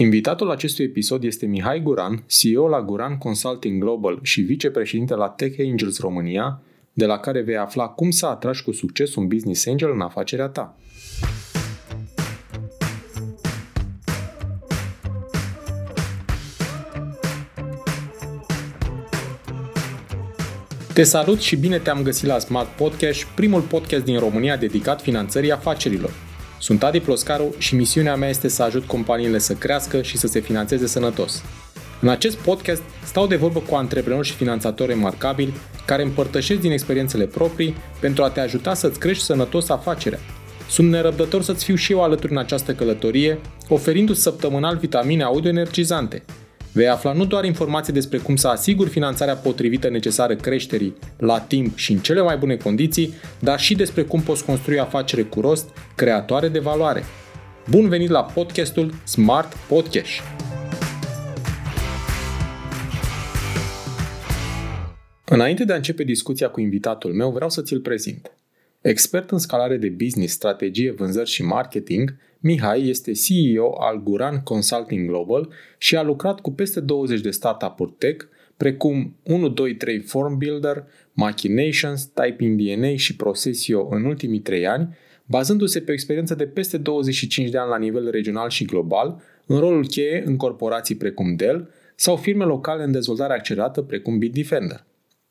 Invitatul acestui episod este Mihai Guran, CEO la Guran Consulting Global și vicepreședinte la Tech Angels România, de la care vei afla cum să atragi cu succes un business angel în afacerea ta. Te salut și bine te-am găsit la Smart Podcast, primul podcast din România dedicat finanțării afacerilor. Sunt Adi Ploscaru și misiunea mea este să ajut companiile să crească și să se finanțeze sănătos. În acest podcast stau de vorbă cu antreprenori și finanțatori remarcabili care împărtășesc din experiențele proprii pentru a te ajuta să-ți crești sănătos afacerea. Sunt nerăbdător să-ți fiu și eu alături în această călătorie, oferindu-ți săptămânal vitamine audio energizante – Vei afla nu doar informații despre cum să asiguri finanțarea potrivită necesară creșterii la timp și în cele mai bune condiții, dar și despre cum poți construi afacere cu rost, creatoare de valoare. Bun venit la podcastul Smart Podcast! Înainte de a începe discuția cu invitatul meu, vreau să ți-l prezint. Expert în scalare de business, strategie, vânzări și marketing, Mihai este CEO al Guran Consulting Global și a lucrat cu peste 20 de startup-uri tech, precum 123 Form Builder, Machinations, Typing DNA și Procesio în ultimii 3 ani, bazându-se pe o experiență de peste 25 de ani la nivel regional și global, în rolul cheie în corporații precum Dell sau firme locale în dezvoltare accelerată precum Bitdefender.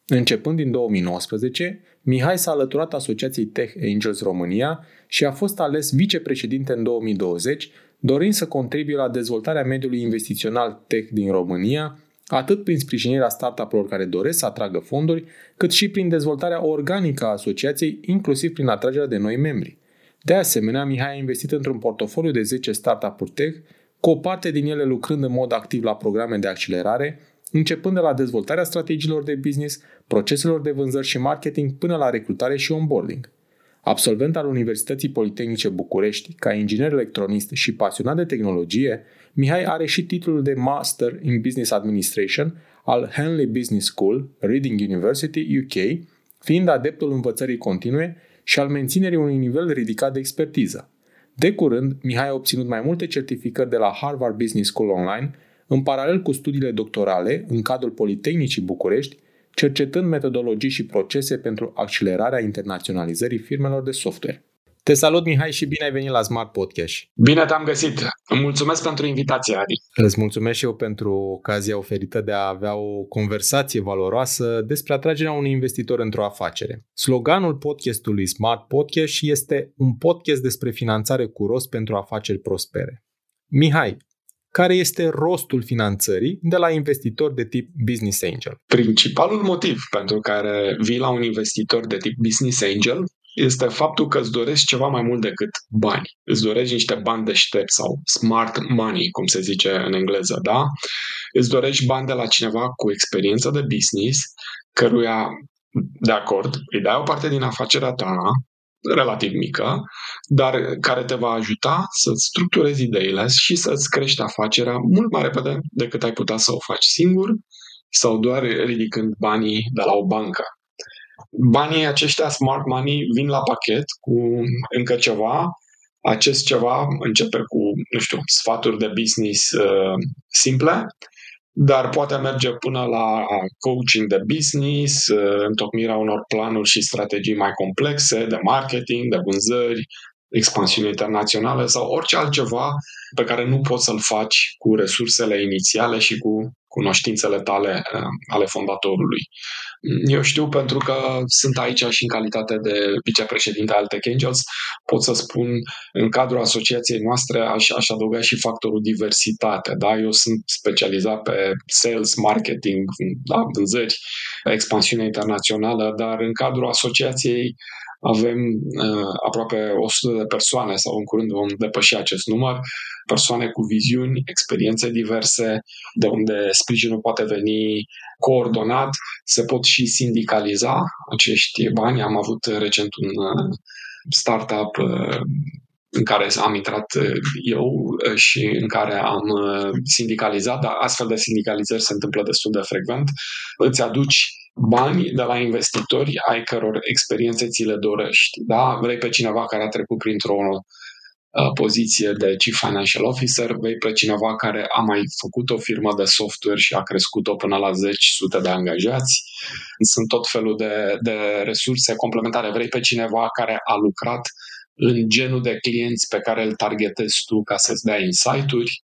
Începând din 2019, Mihai s-a alăturat Asociației Tech Angels România și a fost ales vicepreședinte în 2020, dorind să contribuie la dezvoltarea mediului investițional tech din România, atât prin sprijinirea startup-urilor care doresc să atragă fonduri, cât și prin dezvoltarea organică a asociației, inclusiv prin atragerea de noi membri. De asemenea, Mihai a investit într-un portofoliu de 10 startup-uri tech, cu o parte din ele lucrând în mod activ la programe de accelerare, începând de la dezvoltarea strategiilor de business, proceselor de vânzări și marketing până la recrutare și onboarding. Absolvent al Universității Politehnice București, ca inginer electronist și pasionat de tehnologie, Mihai are și titlul de Master in Business Administration al Henley Business School, Reading University, UK, fiind adeptul învățării continue și al menținerii unui nivel ridicat de expertiză. De curând, Mihai a obținut mai multe certificări de la Harvard Business School Online, în paralel cu studiile doctorale în cadrul Politehnicii București, cercetând metodologii și procese pentru accelerarea internaționalizării firmelor de software. Te salut, Mihai, și bine ai venit la Smart Podcast. Bine te-am găsit. Îmi mulțumesc pentru invitație, Adi. Îți mulțumesc și eu pentru ocazia oferită de a avea o conversație valoroasă despre atragerea unui investitor într-o afacere. Sloganul podcastului Smart Podcast este un podcast despre finanțare cu rost pentru afaceri prospere. Mihai, care este rostul finanțării de la investitori de tip business angel? Principalul motiv pentru care vii la un investitor de tip business angel este faptul că îți dorești ceva mai mult decât bani. Îți dorești niște bani deștepți sau smart money, cum se zice în engleză, da? Îți dorești bani de la cineva cu experiență de business, căruia, de acord, îi dai o parte din afacerea ta, relativ mică, dar care te va ajuta să-ți structurezi ideile și să-ți crești afacerea mult mai repede decât ai putea să o faci singur sau doar ridicând banii de la o bancă. Banii aceștia, smart money, vin la pachet cu încă ceva. Acest ceva începe cu, nu știu, sfaturi de business uh, simple, dar poate merge până la coaching de business, uh, întocmirea unor planuri și strategii mai complexe de marketing, de vânzări, expansiune internațională sau orice altceva pe care nu poți să-l faci cu resursele inițiale și cu cunoștințele tale uh, ale fondatorului. Eu știu pentru că sunt aici și în calitate de vicepreședinte al Tech Angels, pot să spun în cadrul asociației noastre aș, aș adăuga și factorul diversitate. Da? Eu sunt specializat pe sales, marketing, da? vânzări, expansiune internațională, dar în cadrul asociației avem uh, aproape 100 de persoane sau în curând vom depăși acest număr, persoane cu viziuni, experiențe diverse, de unde sprijinul poate veni coordonat, se pot și sindicaliza acești bani. Am avut recent un uh, startup uh, în care am intrat uh, eu și în care am sindicalizat, dar astfel de sindicalizări se întâmplă destul de frecvent. Îți aduci bani de la investitori ai căror experiențe ți le dorești. Da? Vrei pe cineva care a trecut printr-o uh, poziție de Chief Financial Officer, vei pe cineva care a mai făcut o firmă de software și a crescut-o până la 10 sute de angajați. Sunt tot felul de, de resurse complementare. Vrei pe cineva care a lucrat în genul de clienți pe care îl targetezi tu ca să-ți dea insight-uri.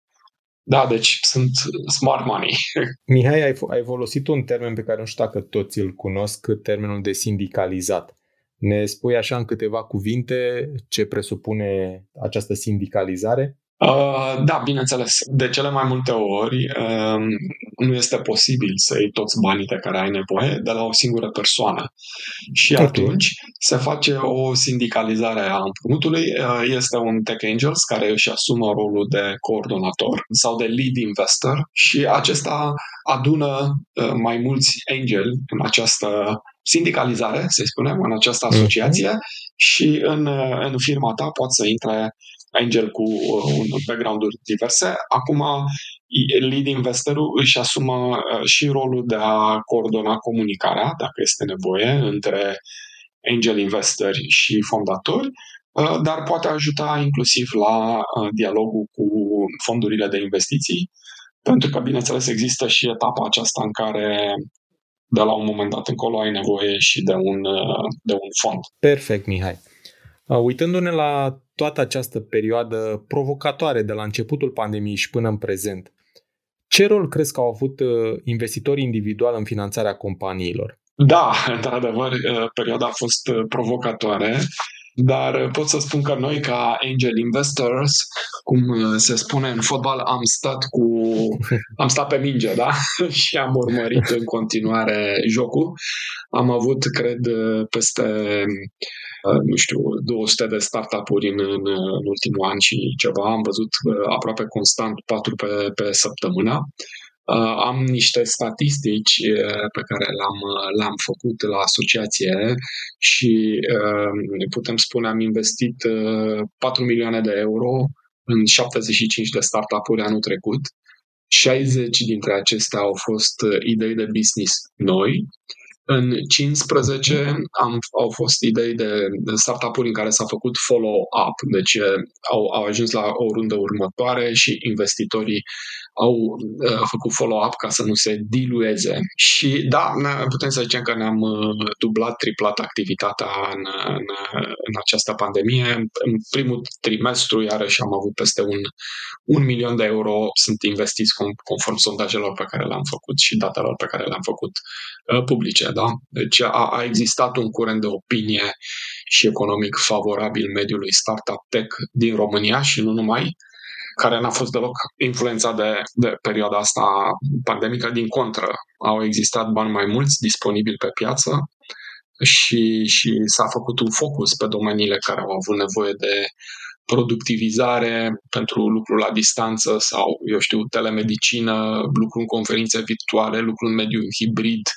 Da, deci sunt smart money. Mihai, ai, ai folosit un termen pe care nu știu dacă toți îl cunosc, termenul de sindicalizat. Ne spui așa în câteva cuvinte ce presupune această sindicalizare? Uh, da, bineînțeles. De cele mai multe ori uh, nu este posibil să iei toți banii de care ai nevoie de la o singură persoană. Și okay. atunci se face o sindicalizare a împrumutului. Uh, este un Tech Angels care își asumă rolul de coordonator sau de lead investor și acesta adună uh, mai mulți angel în această sindicalizare, să spunem, în această mhm. asociație mm-hmm. și în, uh, în firma ta poate să intre angel cu uh, un background-uri diverse. Acum, lead investorul își asumă uh, și rolul de a coordona comunicarea, dacă este nevoie, între angel investori și fondatori, uh, dar poate ajuta inclusiv la dialogul cu fondurile de investiții, pentru că, bineînțeles, există și etapa aceasta în care de la un moment dat încolo ai nevoie și de un, de un fond. Perfect, Mihai. Uitându-ne la toată această perioadă provocatoare de la începutul pandemiei și până în prezent, ce rol crezi că au avut uh, investitorii individuali în finanțarea companiilor? Da, într-adevăr, uh, perioada a fost uh, provocatoare dar pot să spun că noi, ca angel investors, cum uh, se spune în fotbal, am stat cu am stat pe minge, da? și am urmărit în continuare jocul. Am avut, cred, peste uh, nu știu, 200 de startup-uri în, în, în ultimul an și ceva. Am văzut uh, aproape constant 4 pe, pe săptămână. Uh, am niște statistici uh, pe care le-am, uh, le-am făcut la asociație și putem spune am investit 4 milioane de euro în 75 de startup-uri anul trecut. 60 dintre acestea au fost idei de business noi. În 15 am, au fost idei de, de startup-uri în care s-a făcut follow-up, deci au, au ajuns la o rundă următoare și investitorii au uh, făcut follow-up ca să nu se dilueze. Și da, putem să zicem că ne-am uh, dublat, triplat activitatea în, în, în această pandemie. În primul trimestru, iarăși, am avut peste un, un milion de euro sunt investiți conform sondajelor pe care le-am făcut și datelor pe care le-am făcut uh, publice. Da? Deci a, a existat un curent de opinie și economic favorabil mediului startup tech din România și nu numai care n-a fost deloc influențat de, de perioada asta pandemică. Din contră, au existat bani mai mulți disponibili pe piață și, și s-a făcut un focus pe domeniile care au avut nevoie de productivizare pentru lucru la distanță sau, eu știu, telemedicină, lucru în conferințe virtuale, lucru în mediul hibrid,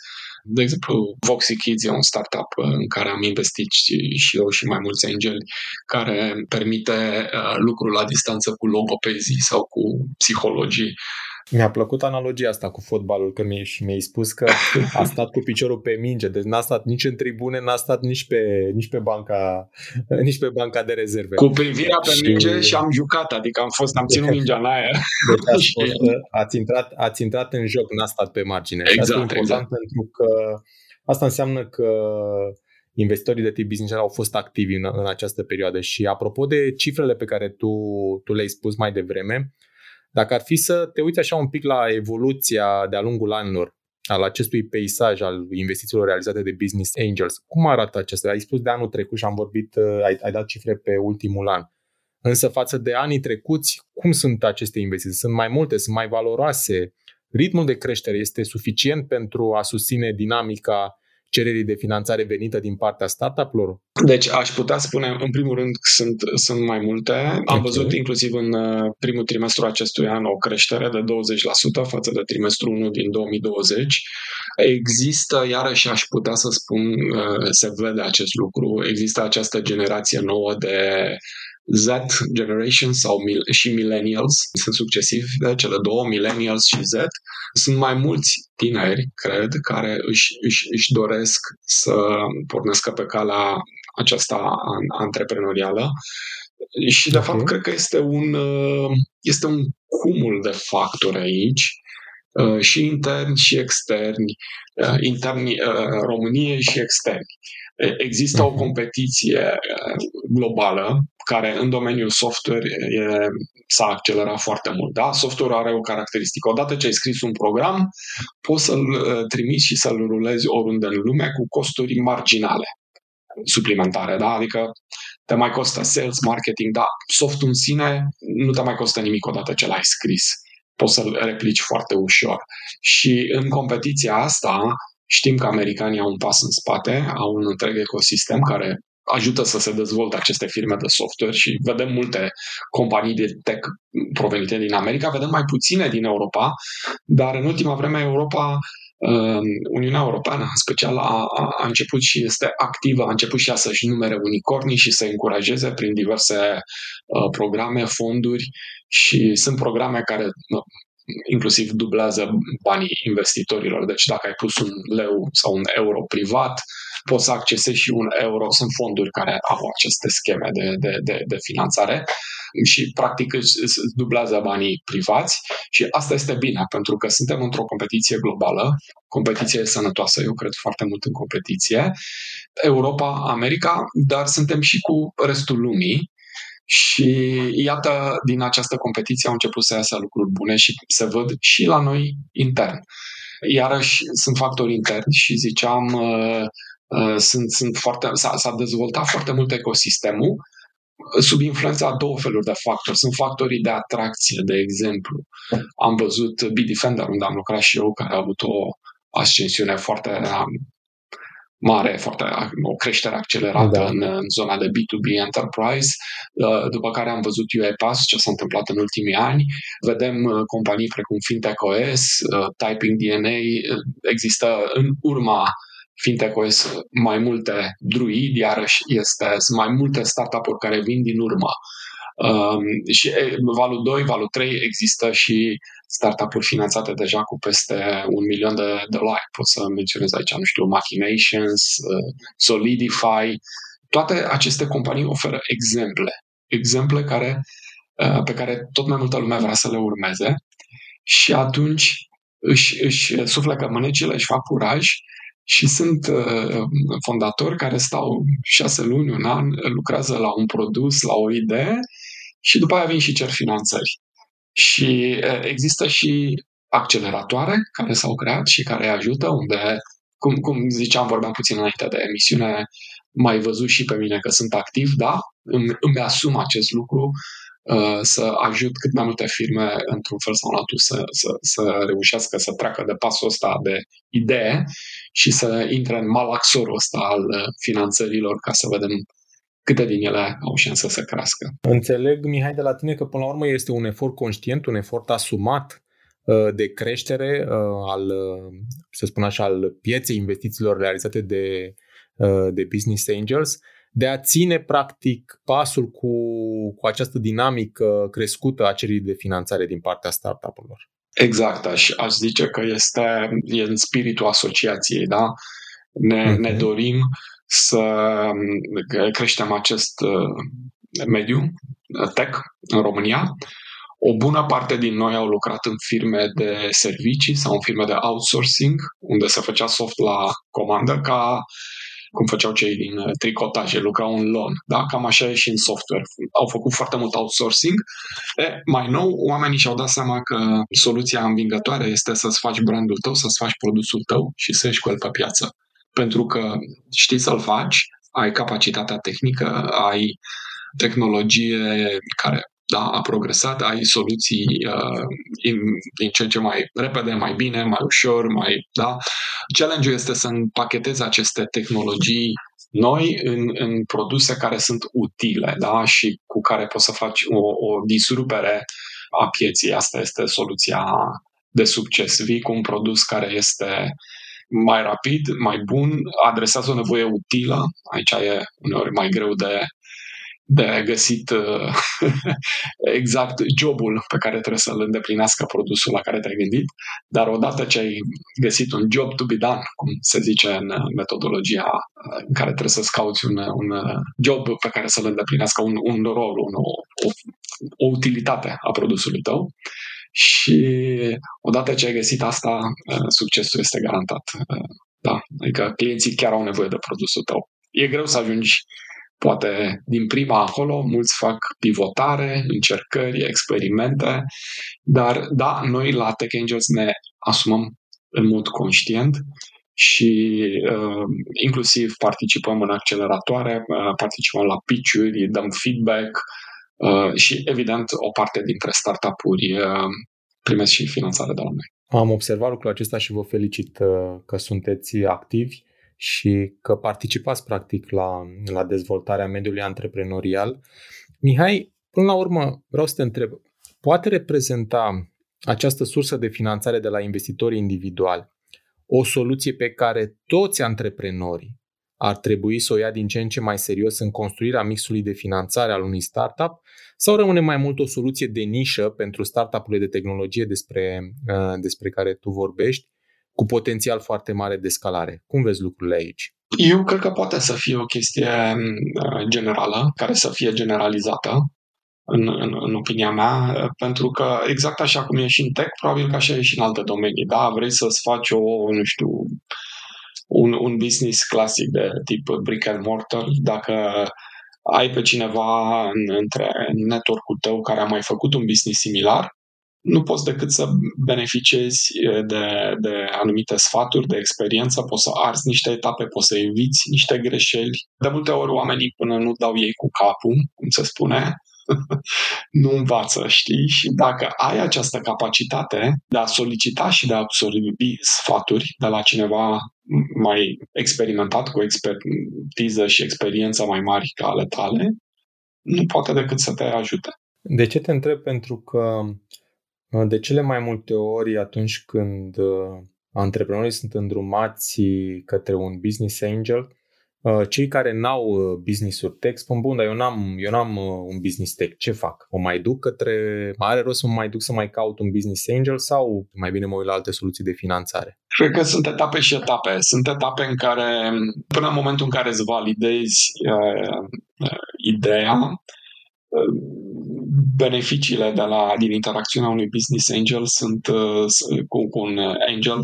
de exemplu, Voxy Kids e un startup uh, în care am investit și eu și mai mulți angeli, care permite uh, lucrul la distanță cu logopezii sau cu psihologii mi-a plăcut analogia asta cu fotbalul, că mi-ai, și mi-ai spus că a stat cu piciorul pe minge, deci n-a stat nici în tribune, n-a stat nici pe, nici pe, banca, nici pe banca de rezerve. Cu privirea pe și... minge și am jucat, adică am fost, am ținut mingea în aer. Deci ați, fost, ați, intrat, ați intrat în joc, n-a stat pe margine. Exact, asta e important exact. pentru că asta înseamnă că investitorii de tip business au fost activi în, în această perioadă. Și apropo de cifrele pe care tu, tu le-ai spus mai devreme, dacă ar fi să te uiți așa un pic la evoluția de-a lungul anilor al acestui peisaj al investițiilor realizate de Business Angels, cum arată acesta? Ai spus de anul trecut și am vorbit, uh, ai, ai dat cifre pe ultimul an. Însă față de anii trecuți, cum sunt aceste investiții? Sunt mai multe, sunt mai valoroase? Ritmul de creștere este suficient pentru a susține dinamica cererii de finanțare venită din partea startup-urilor? Deci aș putea spune, în primul rând, sunt, sunt mai multe. Am okay. văzut inclusiv în uh, primul trimestru acestui an o creștere de 20% față de trimestrul 1 din 2020. Există, iarăși aș putea să spun, uh, se vede acest lucru, există această generație nouă de Z Generation sau mil- și Millennials, sunt succesivi de cele două, Millennials și Z. Sunt mai mulți tineri, cred, care își, își, își doresc să pornească pe calea aceasta antreprenorială Și, de okay. fapt, cred că este un, uh, este un cumul de factori aici, uh, și interni și externi, uh, interni României și externi. Există o mhm. competiție globală care în domeniul software e, s-a accelerat foarte mult. Da? Software are o caracteristică. Odată ce ai scris un program, poți să-l trimiți și să-l rulezi oriunde în lume cu costuri marginale suplimentare, da? Adică te mai costă sales, marketing, dar softul în sine nu te mai costă nimic odată ce l-ai scris. Poți să-l replici foarte ușor. Și în competiția asta știm că americanii au un pas în spate, au un întreg ecosistem care ajută să se dezvolte aceste firme de software și vedem multe companii de tech provenite din America, vedem mai puține din Europa, dar în ultima vreme Europa Uniunea Europeană, în special, a, a început și este activă, a început și ea să-și numere unicornii și să încurajeze prin diverse uh, programe, fonduri și sunt programe care uh, inclusiv dublează banii investitorilor. Deci dacă ai pus un leu sau un euro privat, poți să accesezi și un euro. Sunt fonduri care au aceste scheme de, de, de, de finanțare și practic îți dublează banii privați și asta este bine pentru că suntem într-o competiție globală. Competiția e sănătoasă, eu cred foarte mult în competiție. Europa, America, dar suntem și cu restul lumii și iată, din această competiție au început să iasă lucruri bune și se văd și la noi intern. Iarăși sunt factori interni și ziceam, uh, uh, sunt, sunt foarte, s-a, s-a dezvoltat foarte mult ecosistemul sub influența a două feluri de factori. Sunt factorii de atracție, de exemplu. Am văzut Bitdefender, unde am lucrat și eu, care a avut o ascensiune foarte um, mare, foarte, o creștere accelerată da. în, în zona de B2B enterprise, uh, după care am văzut UiPath, ce s-a întâmplat în ultimii ani. Vedem uh, companii precum FintechOS, uh, Typing DNA, există în urma FinTech-OS mai multe druid, iarăși este, sunt mai multe startup-uri care vin din urmă. Um, și valul 2, valul 3 există și startup-uri finanțate deja cu peste un milion de dolari. Pot să menționez aici, nu știu, Machinations, uh, Solidify. Toate aceste companii oferă exemple. Exemple care, uh, pe care tot mai multă lume vrea să le urmeze și atunci își, își suflecă mânecile, își fac curaj și sunt uh, fondatori care stau șase luni, un an, lucrează la un produs, la o idee și după aia vin și cer finanțări. Și uh, există și acceleratoare care s-au creat și care ajută, unde, cum, cum ziceam, vorbeam puțin înainte de emisiune, mai văzut și pe mine că sunt activ, da, îmi, îmi asum acest lucru, Uh, să ajut cât mai multe firme într-un fel sau altul să, să, să reușească să treacă de pasul ăsta de idee și să intre în malaxorul ăsta al uh, finanțărilor ca să vedem câte din ele au șansă să crească. Înțeleg, Mihai, de la tine că până la urmă este un efort conștient, un efort asumat uh, de creștere al, să spun așa, al pieței investițiilor realizate de, de Business Angels de a ține practic pasul cu, cu această dinamică crescută a cererii de finanțare din partea startup-urilor. Exact, aș, aș zice că este e în spiritul asociației, da? Ne, mm-hmm. ne dorim să creștem acest uh, mediu uh, tech în România. O bună parte din noi au lucrat în firme de servicii sau în firme de outsourcing, unde se făcea soft la comandă ca cum făceau cei din uh, tricotaje, lucrau în lon. Da? Cam așa e și în software. Au făcut foarte mult outsourcing. E, mai nou, oamenii și-au dat seama că soluția învingătoare este să-ți faci brandul tău, să-ți faci produsul tău și să ieși cu el pe piață. Pentru că știi să-l faci, ai capacitatea tehnică, ai tehnologie care da, a progresat, ai soluții uh, din ce în ce mai repede, mai bine, mai ușor, mai, da. Challenge-ul este să împachetezi aceste tehnologii noi în, în produse care sunt utile, da, și cu care poți să faci o, o disrupere a pieții. Asta este soluția de succes. Vii cu un produs care este mai rapid, mai bun, adresează o nevoie utilă. Aici e uneori mai greu de de găsit uh, exact jobul pe care trebuie să-l îndeplinească produsul la care te-ai gândit, dar odată ce ai găsit un job to be done, cum se zice în metodologia uh, în care trebuie să-ți cauți un, un job pe care să-l îndeplinească un, un rol, un, o, o, o utilitate a produsului tău, și odată ce ai găsit asta, uh, succesul este garantat. Da, adică clienții chiar au nevoie de produsul tău. E greu să ajungi Poate din prima acolo mulți fac pivotare, încercări, experimente, dar da, noi la Tech Angels ne asumăm în mod conștient și uh, inclusiv participăm în acceleratoare, uh, participăm la pitch-uri, dăm feedback uh, și evident o parte dintre startup-uri uh, primesc și finanțare de la noi. Am observat lucrul acesta și vă felicit uh, că sunteți activi și că participați practic la, la dezvoltarea mediului antreprenorial. Mihai, până la urmă vreau să te întreb, poate reprezenta această sursă de finanțare de la investitori individuali o soluție pe care toți antreprenorii ar trebui să o ia din ce în ce mai serios în construirea mixului de finanțare al unui startup sau rămâne mai mult o soluție de nișă pentru startup-urile de tehnologie despre, uh, despre care tu vorbești cu potențial foarte mare de scalare. Cum vezi lucrurile aici? Eu cred că poate să fie o chestie uh, generală, care să fie generalizată, în, în, în opinia mea, pentru că exact așa cum e și în tech, probabil că așa e și în alte domenii. Da, vrei să-ți faci o, nu știu, un, un business clasic de tip brick and mortar, dacă ai pe cineva în, între network-ul tău care a mai făcut un business similar, nu poți decât să beneficiezi de, de anumite sfaturi, de experiență, poți să arzi niște etape, poți să eviți niște greșeli. De multe ori oamenii până nu dau ei cu capul, cum se spune, nu învață, știi? Și dacă ai această capacitate de a solicita și de a absorbi sfaturi de la cineva mai experimentat, cu expertiză și experiență mai mari ca ale tale, nu poate decât să te ajute. De ce te întreb? Pentru că de cele mai multe ori, atunci când uh, antreprenorii sunt îndrumați către un business angel, uh, cei care n-au uh, business-uri tech spun, bun, dar eu n-am, eu n-am un business tech, ce fac? O mai duc către, are rost să mă mai duc să mai caut un business angel sau mai bine mă uit la alte soluții de finanțare? Cred că sunt etape și etape. Sunt etape în care, până în momentul în care îți validezi uh, uh, ideea, beneficiile de la, din interacțiunea unui business angel sunt uh, cu, cu un angel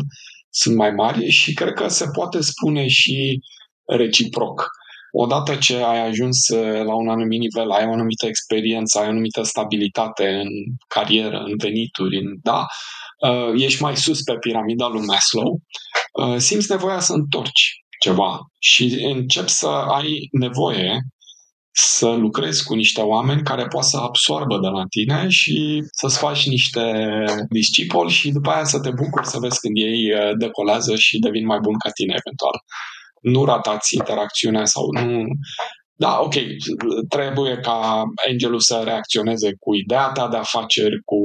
sunt mai mari și cred că se poate spune și reciproc. Odată ce ai ajuns uh, la un anumit nivel, ai o anumită experiență, ai o anumită stabilitate în carieră, în venituri, în, da, uh, ești mai sus pe piramida lui Maslow, simți nevoia să întorci ceva și începi să ai nevoie să lucrezi cu niște oameni care poate să absorbă de la tine și să-ți faci niște discipoli și după aia să te bucuri să vezi când ei uh, decolează și devin mai buni ca tine eventual. Nu ratați interacțiunea sau nu... Da, ok, trebuie ca angelul să reacționeze cu ideea ta de afaceri, cu...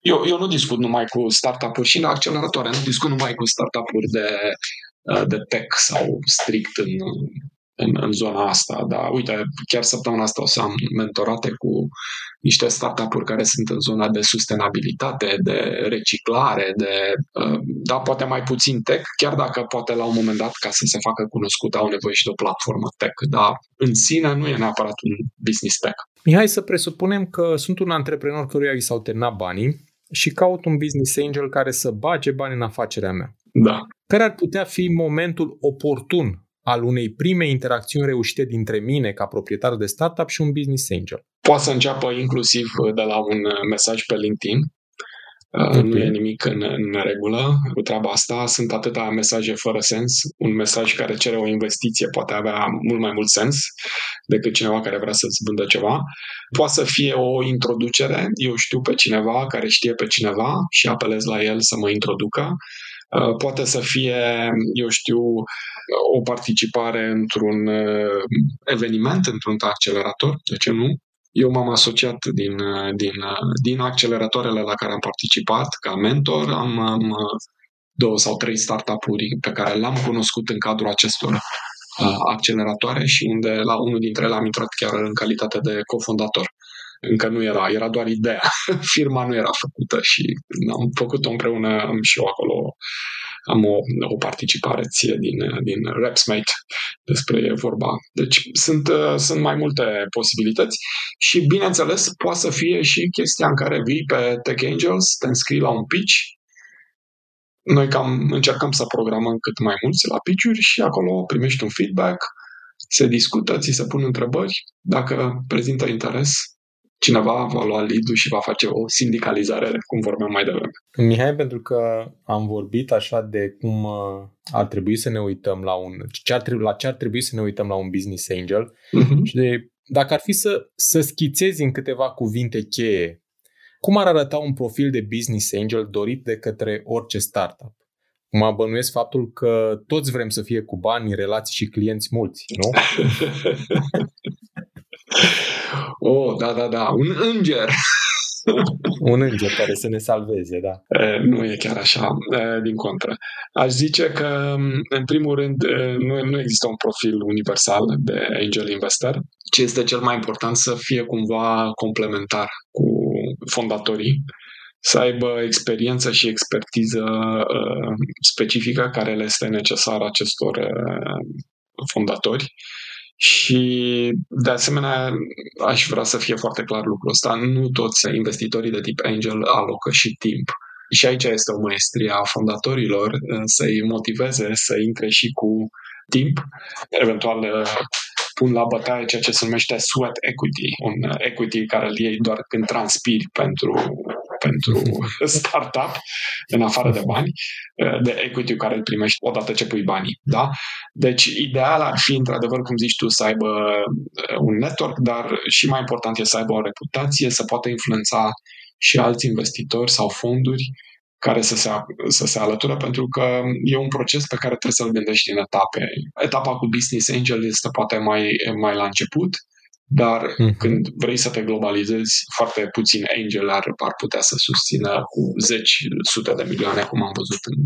Eu, eu nu discut numai cu startup-uri și în acceleratoare, nu discut numai cu startup-uri de, uh, de tech sau strict în în, în zona asta. Dar uite, chiar săptămâna asta o să am mentorate cu niște startup-uri care sunt în zona de sustenabilitate, de reciclare, de, uh, da, poate mai puțin tech, chiar dacă poate la un moment dat, ca să se facă cunoscut, au nevoie și de o platformă tech, dar în sine nu e neapărat un business tech. Mihai, să presupunem că sunt un antreprenor căruia i s-au terminat banii și caut un business angel care să bage bani în afacerea mea. Da. Care ar putea fi momentul oportun al unei prime interacțiuni reușite dintre mine ca proprietar de startup și un business angel. Poate să înceapă inclusiv de la un mesaj pe LinkedIn. Uh, okay. Nu e nimic în, în regulă cu treaba asta. Sunt atâtea mesaje fără sens. Un mesaj care cere o investiție poate avea mult mai mult sens decât cineva care vrea să-ți vândă ceva. Poate să fie o introducere. Eu știu pe cineva care știe pe cineva și apelez la el să mă introducă. Uh, poate să fie, eu știu, o participare într-un uh, eveniment, într-un accelerator, de ce nu? Eu m-am asociat din, uh, din, din acceleratoarele la care am participat ca mentor. Am, am două sau trei startup-uri pe care le-am cunoscut în cadrul acestor acceleratoare și unde la unul dintre ele am intrat chiar în calitate de cofondator. Încă nu era, era doar ideea. Firma nu era făcută și am făcut-o împreună, am și eu acolo am o, o participare ție din, din Repsmate despre e vorba. Deci sunt, sunt mai multe posibilități și bineînțeles poate să fie și chestia în care vii pe Tech Angels, te înscrii la un pitch noi cam încercăm să programăm cât mai mulți la pitch și acolo primești un feedback, se discută, ți se pun întrebări. Dacă prezintă interes, cineva va lua lead și va face o sindicalizare, cum vorbeam mai devreme. Mihai, pentru că am vorbit așa de cum uh, ar trebui să ne uităm la un, ce ar trebui, la ce ar trebui să ne uităm la un business angel uh-huh. și de dacă ar fi să, să schițezi în câteva cuvinte cheie cum ar arăta un profil de business angel dorit de către orice startup? Mă bănuiesc faptul că toți vrem să fie cu bani, relații și clienți mulți, nu? oh, da, da, da, un înger. un înger care să ne salveze, da. E, nu e chiar așa, e, din contră. Aș zice că, în primul rând, nu, nu există un profil universal de angel investor. Ce este cel mai important să fie cumva complementar cu fondatorii să aibă experiență și expertiză uh, specifică care le este necesară acestor uh, fondatori. Și, de asemenea, aș vrea să fie foarte clar lucrul ăsta. Nu toți investitorii de tip angel alocă și timp. Și aici este o maestrie a fondatorilor uh, să-i motiveze să intre și cu timp, eventual uh, pun la bătaie ceea ce se numește sweat equity, un equity care îl iei doar când transpiri pentru, pentru startup, în afară de bani, de equity care îl primești odată ce pui banii. Da? Deci, ideal ar fi, într-adevăr, cum zici tu, să aibă un network, dar și mai important e să aibă o reputație, să poată influența și alți investitori sau fonduri care să se, să se alăture, pentru că e un proces pe care trebuie să-l gândești în etape. Etapa cu Business Angel este poate mai, mai la început, dar mm-hmm. când vrei să te globalizezi, foarte puțin angel ar, ar putea să susțină cu zeci, sute de milioane, cum am văzut în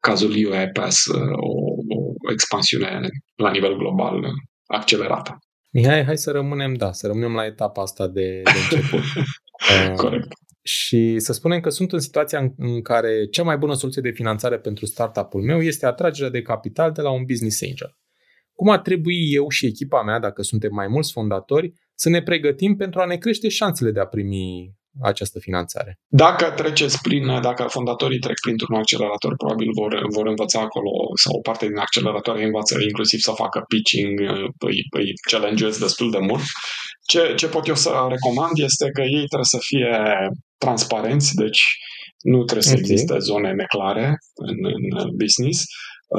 cazul UiPass, o, o expansiune la nivel global accelerată. Mihai, hai să rămânem, da, să rămânem la etapa asta de, de început. Corect. Și să spunem că sunt în situația în care cea mai bună soluție de finanțare pentru startup-ul meu este atragerea de capital de la un business angel. Cum ar trebui eu și echipa mea, dacă suntem mai mulți fondatori, să ne pregătim pentru a ne crește șansele de a primi această finanțare. Dacă treceți prin, dacă fondatorii trec printr-un accelerator, probabil vor, vor învăța acolo sau o parte din acceleratoare învață inclusiv să facă pitching, îi, îi challenge destul de mult. Ce, ce pot eu să recomand este că ei trebuie să fie transparenți, deci nu trebuie să okay. existe zone neclare în, în business.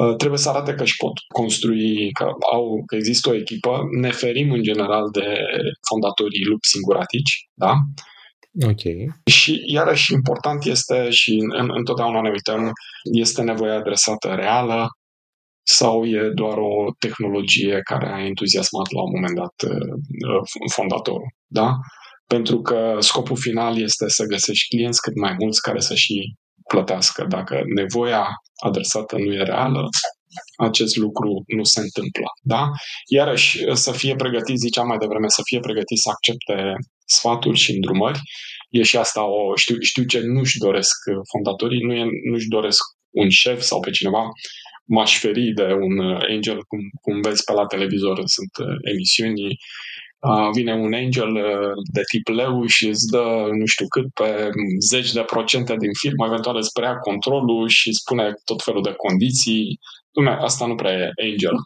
Uh, trebuie să arate că își pot construi, că, au, că există o echipă. Ne ferim în general de fondatorii lupi singuratici, da? Ok. Și iarăși important este și în, întotdeauna ne uităm, este nevoia adresată reală sau e doar o tehnologie care a entuziasmat la un moment dat uh, fondatorul, da? pentru că scopul final este să găsești clienți cât mai mulți care să și plătească. Dacă nevoia adresată nu e reală, acest lucru nu se întâmplă. Da? Iarăși, să fie pregătit, ziceam mai devreme, să fie pregătit să accepte sfaturi și îndrumări. E și asta o... Știu, știu ce nu-și doresc fondatorii, nu e, nu-și doresc un șef sau pe cineva m-aș feri de un angel, cum, cum vezi pe la televizor, sunt emisiuni vine un angel uh, de tip leu și îți dă nu știu cât pe zeci de procente din firmă, eventual îți preia controlul și spune tot felul de condiții. Lumea, asta nu prea e angel.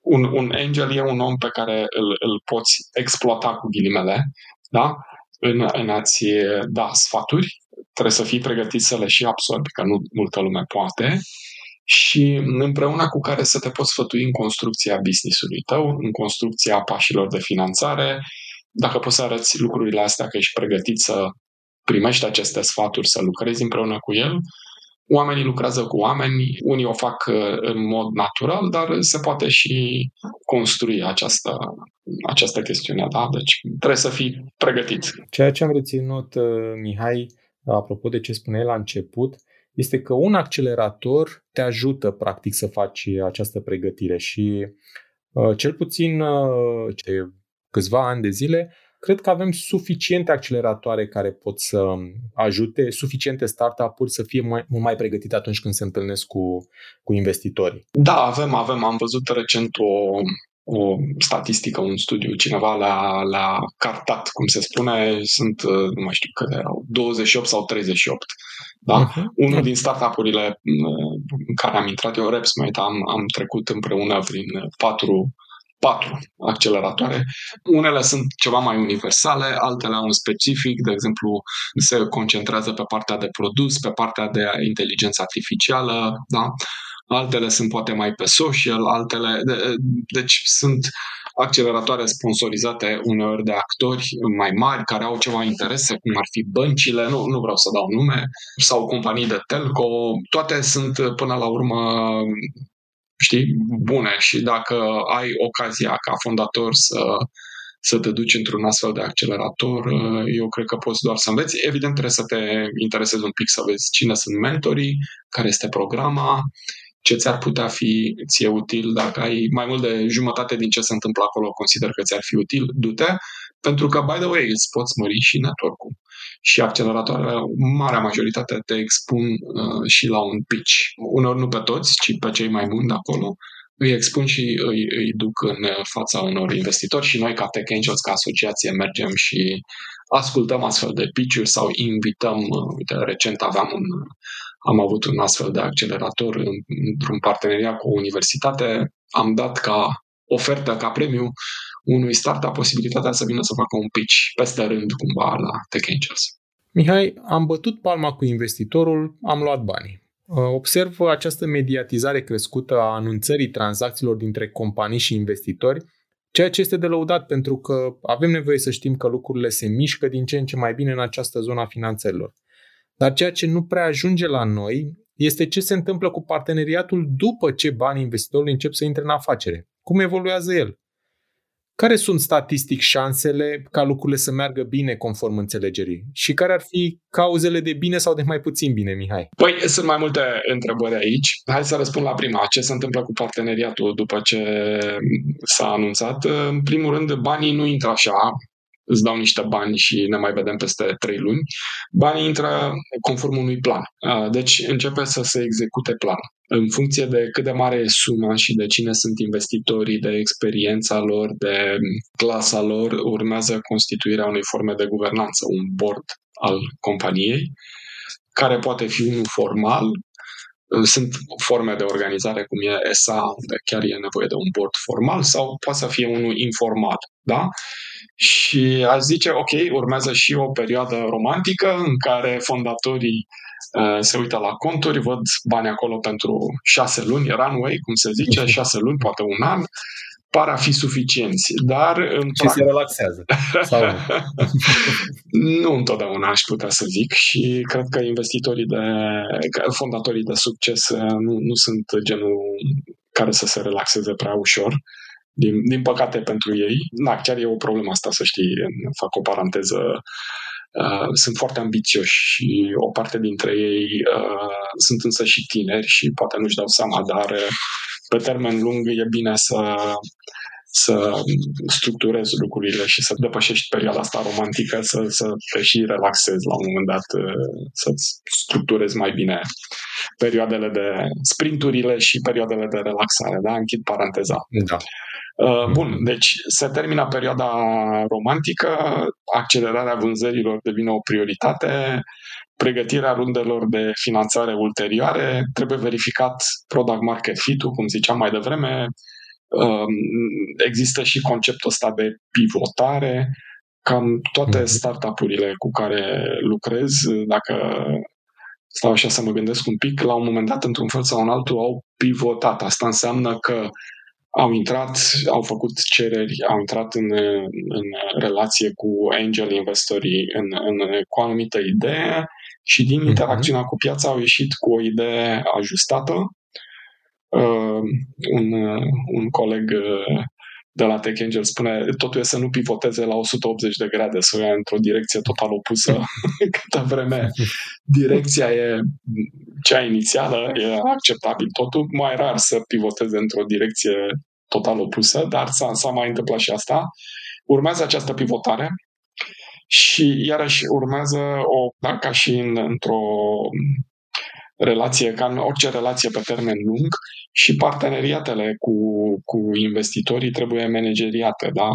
Un, un angel e un om pe care îl, îl poți exploata cu ghilimele, da? în, în a-ți da sfaturi. Trebuie să fii pregătit să le și absorbi, că nu multă lume poate și împreună cu care să te poți sfătui în construcția business-ului tău, în construcția pașilor de finanțare, dacă poți să arăți lucrurile astea că ești pregătit să primești aceste sfaturi, să lucrezi împreună cu el, oamenii lucrează cu oameni, unii o fac uh, în mod natural, dar se poate și construi această, această chestiune, da? Deci trebuie să fii pregătit. Ceea ce am reținut, uh, Mihai, apropo de ce spuneai la început, este că un accelerator te ajută practic să faci această pregătire și uh, cel puțin uh, ce câțiva ani de zile cred că avem suficiente acceleratoare care pot să ajute, suficiente startup-uri să fie mai, mai pregătite atunci când se întâlnesc cu, cu investitorii. Da, avem, avem. Am văzut recent o, o statistică, un studiu, cineva l-a, l-a cartat, cum se spune, sunt, uh, nu mai știu câte erau, 28 sau 38. Da? Uh-huh. Unul din startup-urile uh, în care am intrat eu, RepSmate, am, am trecut împreună prin patru patru acceleratoare. Unele sunt ceva mai universale, altele au un specific, de exemplu, se concentrează pe partea de produs, pe partea de inteligență artificială, da? Altele sunt poate mai pe social, altele. De, deci sunt acceleratoare sponsorizate uneori de actori mai mari care au ceva interese, cum ar fi băncile, nu, nu vreau să dau nume, sau companii de telco. Toate sunt până la urmă știi, bune și dacă ai ocazia ca fondator să, să te duci într-un astfel de accelerator, eu cred că poți doar să înveți. Evident, trebuie să te interesezi un pic să vezi cine sunt mentorii, care este programa, ce ți-ar putea fi ție util dacă ai mai mult de jumătate din ce se întâmplă acolo, consider că ți-ar fi util, du-te, pentru că, by the way, îți poți mări și network-ul și acceleratoarele, marea majoritate te expun uh, și la un pitch. Uneori nu pe toți, ci pe cei mai buni de acolo. Îi expun și îi, îi duc în fața unor investitori și noi ca Tech Angels, ca asociație, mergem și ascultăm astfel de pitch-uri sau invităm, uh, uite, recent aveam un, am avut un astfel de accelerator într-un parteneriat cu o universitate, am dat ca ofertă, ca premiu, unui startup posibilitatea să vină să facă un pitch peste rând cumva la Tech Angels. Mihai, am bătut palma cu investitorul, am luat banii. Uh, observ această mediatizare crescută a anunțării tranzacțiilor dintre companii și investitori, ceea ce este de lăudat pentru că avem nevoie să știm că lucrurile se mișcă din ce în ce mai bine în această zonă a finanțelor. Dar ceea ce nu prea ajunge la noi este ce se întâmplă cu parteneriatul după ce banii investitorului încep să intre în afacere. Cum evoluează el? Care sunt statistic șansele ca lucrurile să meargă bine conform înțelegerii? Și care ar fi cauzele de bine sau de mai puțin bine, Mihai? Păi, sunt mai multe întrebări aici. Hai să răspund la prima. Ce se întâmplă cu parteneriatul după ce s-a anunțat? În primul rând, banii nu intră așa îți dau niște bani și ne mai vedem peste trei luni, banii intră conform unui plan. Deci începe să se execute plan. În funcție de cât de mare e suma și de cine sunt investitorii, de experiența lor, de clasa lor, urmează constituirea unei forme de guvernanță, un board al companiei, care poate fi unul formal, sunt forme de organizare, cum e ESA, unde chiar e nevoie de un board formal, sau poate să fie unul informal. Da? Și aș zice, ok, urmează și o perioadă romantică în care fondatorii uh, se uită la conturi, văd bani acolo pentru șase luni, runway, cum se zice, șase luni, poate un an, par a fi suficienți, dar... În și practic... se relaxează. Sau nu întotdeauna aș putea să zic și cred că investitorii de, fondatorii de succes uh, nu, nu sunt genul care să se relaxeze prea ușor. Din, din păcate pentru ei, na, chiar e o problemă asta, să știi, fac o paranteză. Uh, sunt foarte ambițioși și o parte dintre ei uh, sunt însă și tineri și poate nu-și dau seama, dar uh, pe termen lung e bine să, să structurezi lucrurile și să depășești perioada asta romantică, să, să te și relaxezi la un moment dat, uh, să-ți structurezi mai bine perioadele de sprinturile și perioadele de relaxare. Da? Închid paranteza. Da. Uh, bun, deci se termină perioada romantică, accelerarea vânzărilor devine o prioritate, pregătirea rundelor de finanțare ulterioare, trebuie verificat product market fit-ul, cum ziceam mai devreme, um, există și conceptul ăsta de pivotare, cam toate mhm. startup-urile cu care lucrez, dacă stau așa să mă gândesc un pic, la un moment dat, într-un fel sau în altul, au pivotat. Asta înseamnă că au intrat, au făcut cereri, au intrat în, în relație cu angel investorii în, în, cu o anumită idee și din mhm. interacțiunea cu piața au ieșit cu o idee ajustată. Uh, un, un coleg uh, de la Tech Angel spune totul e să nu pivoteze la 180 de grade, să o ia într-o direcție total opusă. Câtă vreme direcția e cea inițială, e acceptabil totul, mai rar să pivoteze într-o direcție total opusă, dar s-a, s-a mai întâmplat și asta. Urmează această pivotare și iarăși urmează o, da, ca și în, într-o relație, ca în orice relație pe termen lung, și parteneriatele cu, cu investitorii trebuie manageriate, da?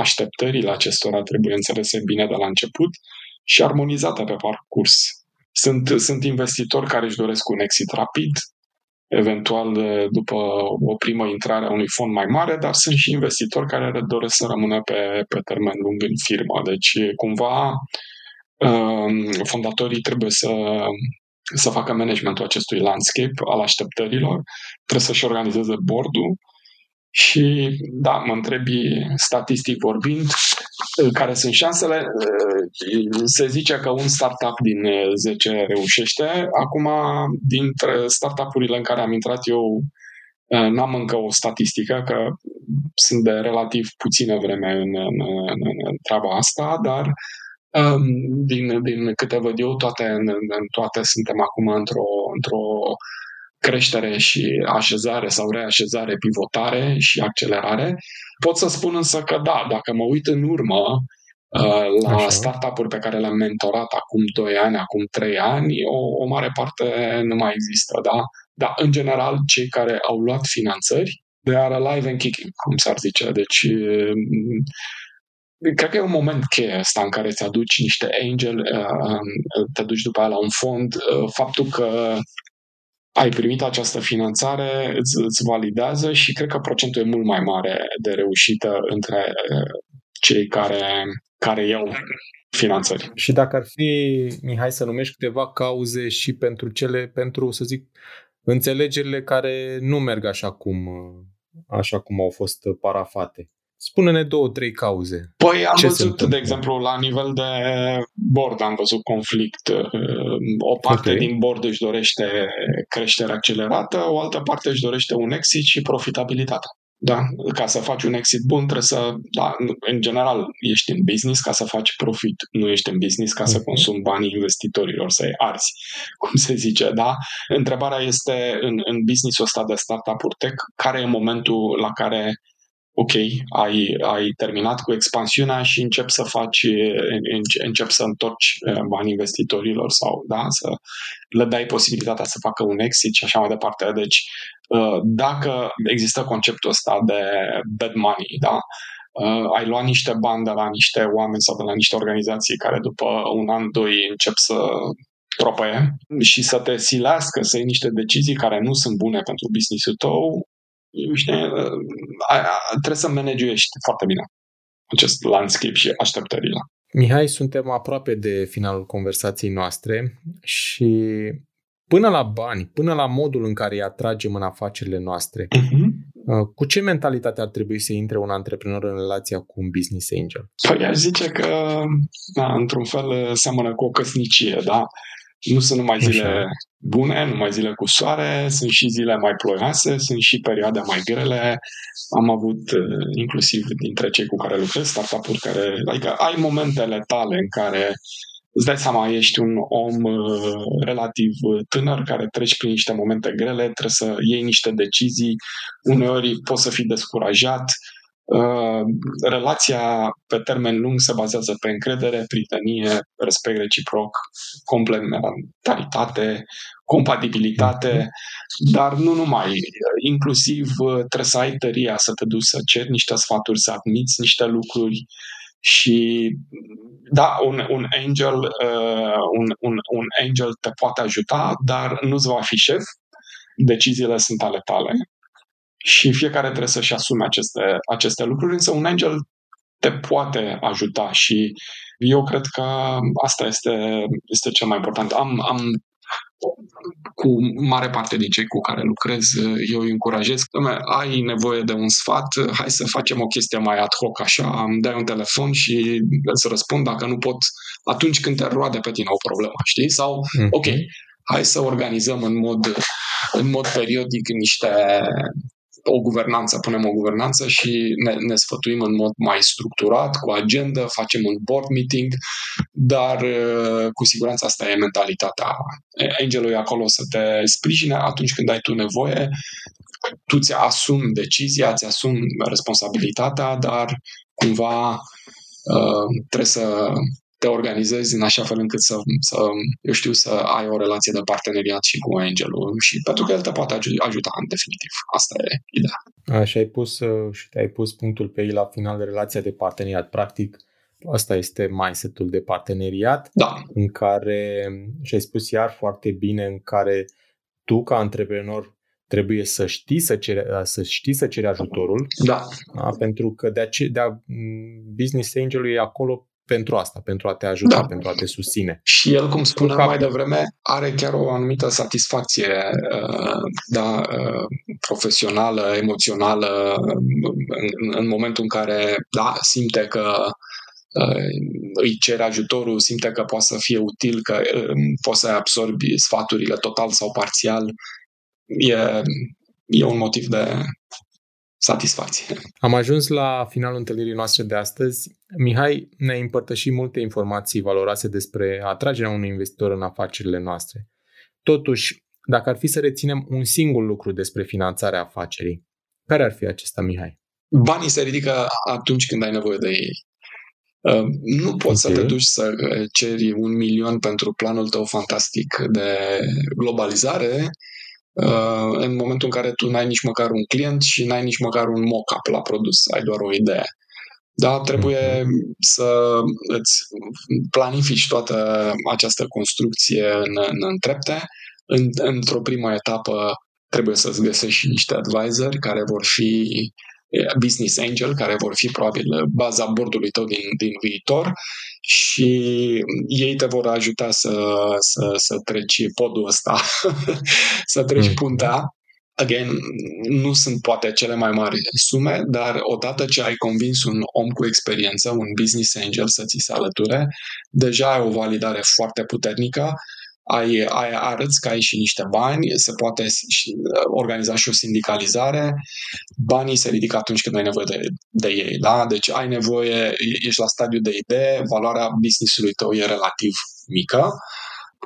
așteptările acestora trebuie înțelese bine de la început și armonizate pe parcurs. Sunt, sunt investitori care își doresc un exit rapid, eventual după o primă intrare a unui fond mai mare, dar sunt și investitori care doresc să rămână pe, pe termen lung în firmă. Deci, cumva, um, fondatorii trebuie să să facă managementul acestui landscape al așteptărilor, trebuie să-și organizeze bordul și, da, mă întrebi, statistic vorbind, care sunt șansele? Se zice că un startup din 10 reușește. Acum, dintre startup-urile în care am intrat eu, n-am încă o statistică, că sunt de relativ puțină vreme în, în, în, în treaba asta, dar din, din câte văd eu, toate, în, în toate suntem acum într-o, într-o creștere și așezare sau reașezare, pivotare și accelerare. Pot să spun însă că da, dacă mă uit în urmă uh, la Așa. startup-uri pe care le-am mentorat acum 2 ani, acum 3 ani, o, o mare parte nu mai există, da? Dar, în general, cei care au luat finanțări, they are alive and kicking, cum s-ar zice. Deci, cred că e un moment cheie ăsta în care îți aduci niște angel, uh, te duci după aia la un fond, uh, faptul că ai primit această finanțare îți, îți validează și cred că procentul e mult mai mare de reușită între uh, cei care, care iau finanțări. Și dacă ar fi, Mihai, să numești câteva cauze și pentru cele, pentru, să zic, înțelegerile care nu merg așa cum, așa cum au fost parafate. Spune-ne două, trei cauze. Păi am Ce văzut, de exemplu, la nivel de board am văzut conflict. O parte okay. din board își dorește creștere accelerată, o altă parte își dorește un exit și profitabilitate. Da, ca să faci un exit bun trebuie să, da, în general, ești în business ca să faci profit, nu ești în business ca să mhm. consumi banii investitorilor, să-i arzi, cum se zice, da? Întrebarea este în, în business-ul ăsta de startup-uri tech, care e momentul la care ok, ai, ai terminat cu expansiunea și încep să faci, încep să întorci uh, banii investitorilor sau da, să le dai posibilitatea să facă un exit și așa mai departe. Deci, uh, dacă există conceptul ăsta de bad money, da, uh, ai luat niște bani de la niște oameni sau de la niște organizații care după un an, doi încep să tropăie și să te silească să iei niște decizii care nu sunt bune pentru business-ul tău, știi, trebuie să managești foarte bine acest landscape și așteptările. Mihai, suntem aproape de finalul conversației noastre și până la bani, până la modul în care îi atragem în afacerile noastre, uh-huh. cu ce mentalitate ar trebui să intre un antreprenor în relația cu un business angel? Păi aș zice că, da, într-un fel, seamănă cu o căsnicie, da? Nu sunt numai zile Așa. bune, numai zile cu soare, sunt și zile mai ploioase, sunt și perioade mai grele. Am avut uh, inclusiv dintre cei cu care lucrez, startup-uri care, adică ai momentele tale în care îți dai seama, ești un om uh, relativ tânăr care treci prin niște momente grele, trebuie să iei niște decizii, uneori poți să fii descurajat, Uh, relația pe termen lung se bazează pe încredere, prietenie, respect reciproc, complementaritate, compatibilitate, mhm. dar nu numai. Inclusiv uh, trebuie să ai tăria să te duci să ceri niște sfaturi, să admiți niște lucruri și da, un, un angel uh, un, un, un angel te poate ajuta, dar nu-ți va fi șef, deciziile sunt ale tale și fiecare trebuie să-și asume aceste, aceste lucruri, însă un angel te poate ajuta și eu cred că asta este, este cel mai important. Am, am cu mare parte din cei cu care lucrez, eu îi încurajez, ai nevoie de un sfat, hai să facem o chestie mai ad hoc, așa, îmi dai un telefon și îți răspund, dacă nu pot, atunci când te roade pe tine o problemă, știi? Sau, mm-hmm. ok, hai să organizăm în mod, în mod periodic niște o guvernanță, punem o guvernanță și ne, ne sfătuim în mod mai structurat, cu agenda, facem un board meeting, dar uh, cu siguranță asta e mentalitatea. Angelul e acolo să te sprijine atunci când ai tu nevoie, tu ți asumi decizia, ți asumi responsabilitatea, dar cumva uh, trebuie să te organizezi în așa fel încât să, să, eu știu, să ai o relație de parteneriat și cu Angelul și pentru că el te poate ajuta în definitiv. Asta e ideea. Așa ai pus uh, și te-ai pus punctul pe ei la final de relația de parteneriat. Practic, asta este mindset-ul de parteneriat da. în care, și ai spus iar foarte bine, în care tu ca antreprenor trebuie să știi să ceri, să știi să ceri ajutorul. Da. da pentru că de, ace- de a, business angel e acolo pentru asta, pentru a te ajuta, da. pentru a te susține. Și el, cum spuneam mai devreme, are chiar o anumită satisfacție uh, da, uh, profesională, emoțională, în, în momentul în care da, simte că uh, îi cere ajutorul, simte că poate să fie util, că poți să absorbi sfaturile total sau parțial. E, e un motiv de, satisfacție. Am ajuns la finalul întâlnirii noastre de astăzi. Mihai ne-a împărtășit multe informații valoroase despre atragerea unui investitor în afacerile noastre. Totuși, dacă ar fi să reținem un singur lucru despre finanțarea afacerii, care ar fi acesta, Mihai? Banii se ridică atunci când ai nevoie de ei. Uh, nu poți okay. să te duci să ceri un milion pentru planul tău fantastic de globalizare Uh, în momentul în care tu n-ai nici măcar un client și n-ai nici măcar un mock-up la produs, ai doar o idee. Da, trebuie mm-hmm. să îți planifici toată această construcție în, în, în trepte. În, într-o primă etapă trebuie să-ți găsești niște advisori care vor fi business angel, care vor fi probabil baza bordului tău din, din viitor și ei te vor ajuta să, să, să treci podul ăsta, să treci mm. puntea. Again, nu sunt poate cele mai mari sume, dar odată ce ai convins un om cu experiență, un business angel să ți se alăture, deja ai o validare foarte puternică ai, ai arăți că ai și niște bani, se poate și, uh, organiza și o sindicalizare, banii se ridică atunci când ai nevoie de, de ei, da? Deci ai nevoie, ești la stadiu de idee, valoarea business-ului tău e relativ mică,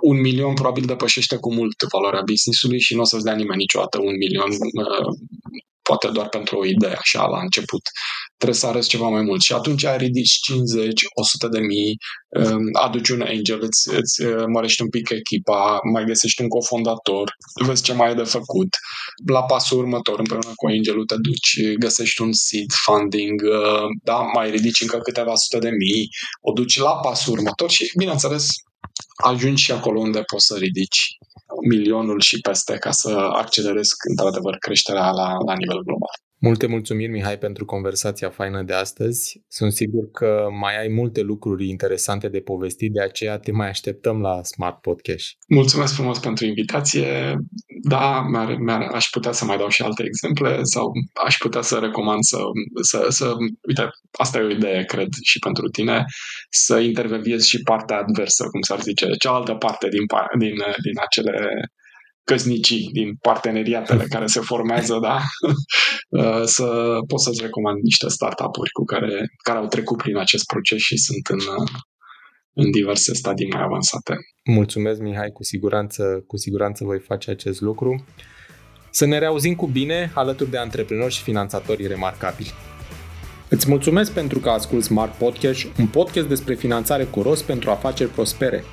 un milion probabil depășește cu mult valoarea business-ului și nu o să-ți dea nimeni niciodată un milion uh, poate doar pentru o idee așa la început. Trebuie să arăți ceva mai mult. Și atunci ridici 50, 100 de mii, um, aduci un angel, îți, îți uh, mărești un pic echipa, mai găsești un cofondator, vezi ce mai e de făcut. La pasul următor, împreună cu angelul, te duci, găsești un seed funding, uh, da, mai ridici încă câteva sute de mii, o duci la pasul următor și, bineînțeles, ajungi și acolo unde poți să ridici milionul și peste ca să accelerezi într-adevăr creșterea la, la nivel global. Multe mulțumiri, Mihai, pentru conversația faină de astăzi. Sunt sigur că mai ai multe lucruri interesante de povestit, de aceea te mai așteptăm la Smart Podcast. Mulțumesc frumos pentru invitație. Da, mi-ar, mi-ar, aș putea să mai dau și alte exemple sau aș putea să recomand să, să, să uite, asta e o idee, cred, și pentru tine, să interveviezi și partea adversă, cum s-ar zice, cealaltă parte din, din, din acele căsnicii, din parteneriatele care se formează, da? Uh, să pot să-ți recomand niște startup-uri cu care, care au trecut prin acest proces și sunt în, în diverse stadii mai avansate. Mulțumesc, Mihai, cu siguranță, cu siguranță voi face acest lucru. Să ne reauzim cu bine alături de antreprenori și finanțatori remarcabili. Îți mulțumesc pentru că asculti Smart Podcast, un podcast despre finanțare cu rost pentru afaceri prospere –